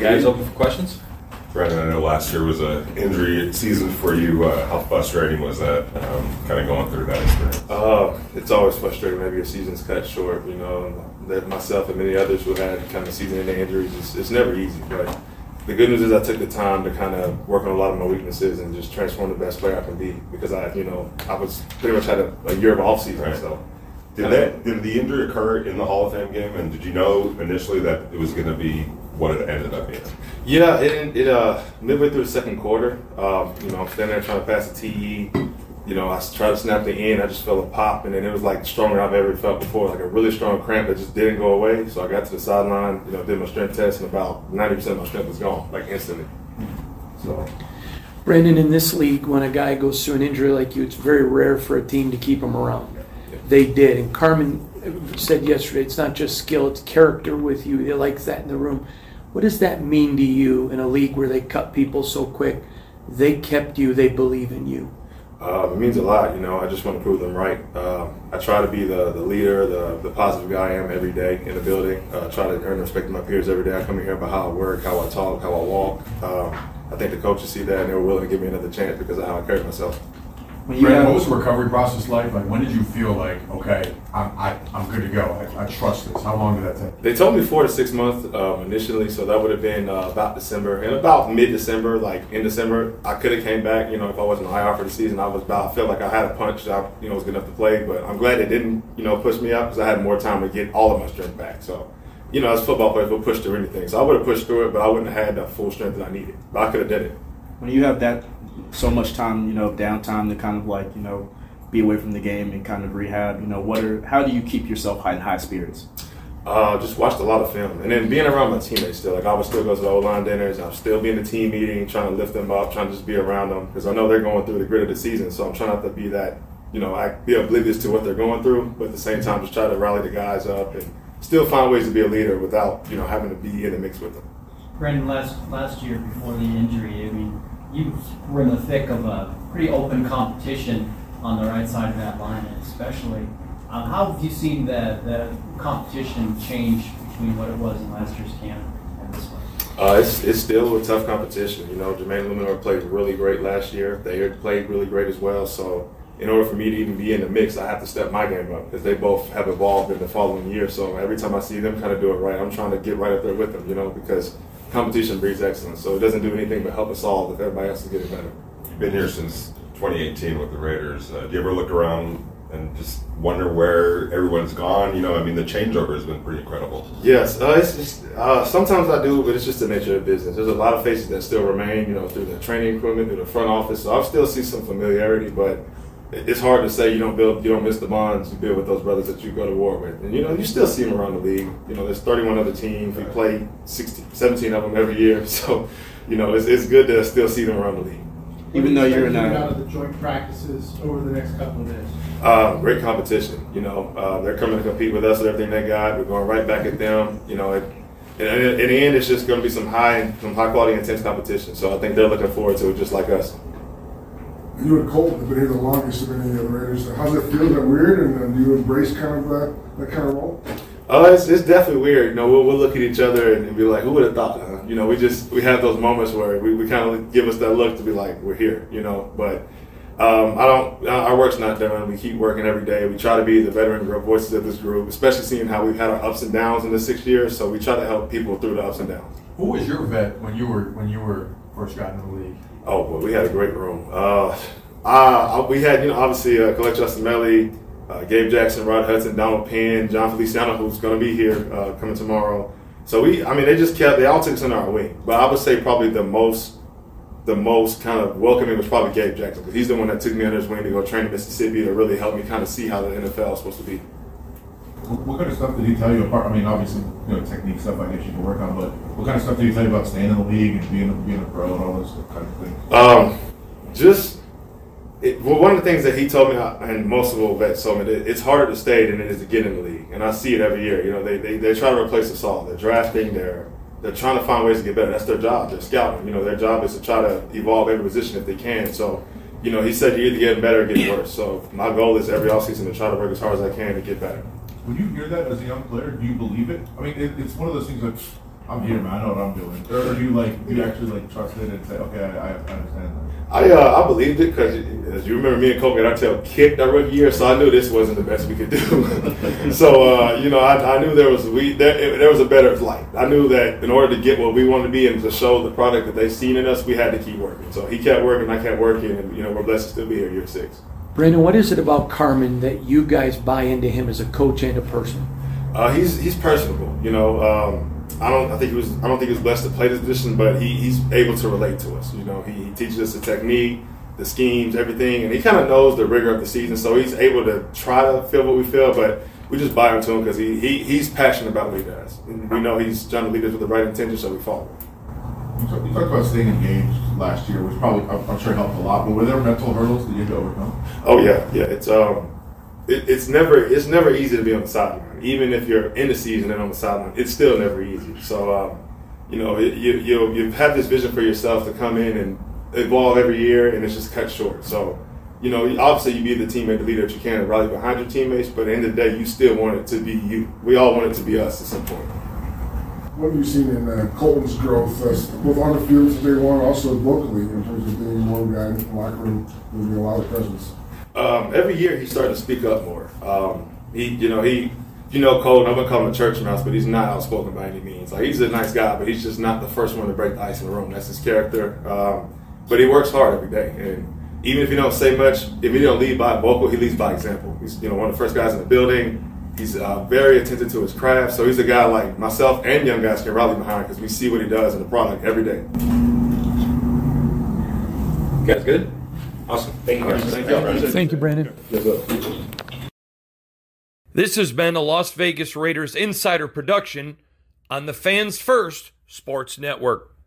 Guys, open for questions? Brandon, I know last year was an injury season for you. Uh, how frustrating was that, um, kind of going through that experience? Uh, it's always frustrating whenever your season's cut short. You know, that myself and many others who had kind of season-ending injuries, it's, it's never easy. But the good news is I took the time to kind of work on a lot of my weaknesses and just transform the best player I can be because I, you know, I was pretty much had a, a year of off season. Right. So Did that did the injury occur in the Hall of Fame game, and did you know initially that it was going to be what it ended up being? Yeah, it, it uh midway through the second quarter, um, you know, I'm standing there trying to pass the TE. You know, I tried to snap the end, I just felt a pop, and then it was like stronger than I've ever felt before, like a really strong cramp that just didn't go away. So I got to the sideline, you know, did my strength test, and about 90% of my strength was gone, like instantly. So, Brandon, in this league, when a guy goes through an injury like you, it's very rare for a team to keep him around. They did, and Carmen said yesterday, it's not just skill, it's character with you. He likes that in the room. What does that mean to you in a league where they cut people so quick? They kept you, they believe in you. uh, it means a lot, you know, I just want to prove them right. Um, I try to be the, the leader, the, the positive guy I am every day in the building. Uh, try to earn the respect of my peers every day. I come in here about how I work, how I talk, how I walk. Um, I think the coaches see that and they were willing to give me another chance because of how I carry myself. When you Brandon, what was the recovery process like? Like, when did you feel like, okay, I'm, I, I'm good to go. I, I trust this. How long did that take? They told me four to six months um, initially, so that would have been uh, about December. And about mid-December, like in December, I could have came back. You know, if I wasn't IR for the season, I was about. I felt like I had a punch. I, you know, was good enough to play. But I'm glad they didn't, you know, push me out because I had more time to get all of my strength back. So, you know, as football players, we'll push through anything. So I would have pushed through it, but I wouldn't have had the full strength that I needed. But I could have did it. When you have that so much time, you know, downtime to kind of like, you know, be away from the game and kind of rehab, you know, what are how do you keep yourself high in high spirits? Uh, just watched a lot of film, and then being around my teammates still. Like I would still go to the O line dinners. I'm still being in the team meeting, trying to lift them up, trying to just be around them because I know they're going through the grit of the season. So I'm trying not to be that, you know, I be oblivious to what they're going through, but at the same time, just try to rally the guys up and still find ways to be a leader without, you know, having to be in the mix with them. Brandon, last last year before the injury, I mean, you were in the thick of a pretty open competition on the right side of that line, especially. Um, how have you seen the, the competition change between what it was in last year's camp and this one? Uh, it's, it's still a tough competition. You know, Jermaine Eluemunor played really great last year. Thayer played really great as well. So, in order for me to even be in the mix, I have to step my game up because they both have evolved in the following year. So, every time I see them kind of do it right, I'm trying to get right up there with them, you know, because competition breeds excellence. So, it doesn't do anything but help us all if everybody else is getting better. You've been here since 2018 with the Raiders. Uh, do you ever look around and just wonder where everyone's gone? You know, I mean, the changeover has been pretty incredible. Yes, uh, it's just uh, sometimes I do, but it's just the nature of business. There's a lot of faces that still remain, you know, through the training equipment, through the front office. So I still see some familiarity, but it's hard to say you don't build, you don't miss the bonds you build with those brothers that you go to war with. And you know, you still see them around the league. You know, there's 31 other teams. We play 60, 17 of them every year, so you know, it's, it's good to still see them around the league. Even though you're in a out of the joint practices over the next couple of days. Uh, great competition. You know, uh, they're coming to compete with us with everything they got. We're going right back at them. You know, it, in, in the end, it's just going to be some high, some high quality, intense competition. So I think they're looking forward to it, just like us. You and Colt have been here the longest of any of the Raiders. How's it feel? Is that weird? And, and do you embrace kind of that, that kind of role? Oh, it's, it's definitely weird. You know, we'll, we'll look at each other and, and be like, "Who would have thought?" Huh? You know, we just we have those moments where we, we kind of give us that look to be like, "We're here," you know. But um, I don't. Our work's not done. We keep working every day. We try to be the veteran voices of this group, especially seeing how we've had our ups and downs in the six years. So we try to help people through the ups and downs. Who was your vet when you were when you were first got in the league? Oh, boy, we had a great room. Uh, uh, we had, you know, obviously uh, Kelechi Osemele, uh, Gabe Jackson, Rod Hudson, Donald Penn, Jon Feliciano, who's going to be here uh, coming tomorrow. So we, I mean, they just kept, they all took us under our wing. But I would say probably the most, the most kind of welcoming was probably Gabe Jackson because he's the one that took me under his wing to go train in Mississippi to really help me kind of see how the NFL is supposed to be. What, kind of stuff did he tell you apart? I mean, obviously, you know, technique stuff I guess you can work on, but what kind of stuff did he tell you about staying in the league and being a, being a pro and all those kind of things? Um, just it, well, one of the things that he told me, and most of the vets told me, that it's harder to stay than it is to get in the league, and I see it every year. You know, they they, they try to replace us all. They're drafting. They're they're trying to find ways to get better. That's their job. They're scouting. You know, their job is to try to evolve every position if they can. So, you know, he said you're either getting better or getting worse. So my goal is every offseason to try to work as hard as I can to get better. When you hear that as a young player, do you believe it? I mean, it, it's one of those things that I'm here, man. I know what I'm doing. Or do you like, do you actually like trust it and say, okay, I, I understand that? I uh, I believed it because as you remember, me and Colgate, I tell kicked our rookie year, so I knew this wasn't the best we could do. so uh, you know, I, I knew there was we there, there was a better flight. I knew that in order to get what we wanted to be and to show the product that they seen in us, we had to keep working. So he kept working, I kept working, and you know, we're blessed to still be here year six. Brandon, what is it about Carmen that you guys buy into him as a coach and a person? Uh, he's he's personable. You know, um, I don't. I think he was. I don't think he was blessed to play this position, but he, he's able to relate to us. You know, he, he teaches us the technique, the schemes, everything, and he kind of knows the rigor of the season. So he's able to try to feel what we feel, but we just buy into him because he, he he's passionate about what he does. And we know he's trying to lead us with the right intention, so we follow. You talked, about staying engaged last year, which probably I'm, I'm sure helped a lot. But were there mental hurdles that you had to overcome? Oh yeah, yeah. It's um, it, it's never it's never easy to be on the sideline. Even if you're in the season and on the sideline, it's still never easy. So um, you know, it, you you you have this vision for yourself to come in and evolve every year, and it's just cut short. So. You know, obviously you be the teammate, the leader that you can, and rally behind your teammates. But at the end of the day, you still want it to be you. We all want it to be us at some point. What have you seen in uh, Kolton's growth, uh, both on the field as they want, also locally in terms of being more guy in the locker room, moving a lot of presence? Um, every year he's starting to speak up more. Um, he, you know, he, you know, Colton. I'm gonna call him a church mouse, but he's not outspoken by any means. Like he's a nice guy, but he's just not the first one to break the ice in the room. That's his character. Um, but he works hard every day, and even if he don't say much, if he don't lead by vocal, he leads by example. He's, you know, one of the first guys in the building. He's uh, very attentive to his craft, so he's a guy like myself and young guys can rally behind because we see what he does in the product every day. You guys good? Awesome. Thank you. Thank you. Thank you, Brandon. Yes. This has been a Las Vegas Raiders insider production on the Fans First Sports Network. Whoa, whoa.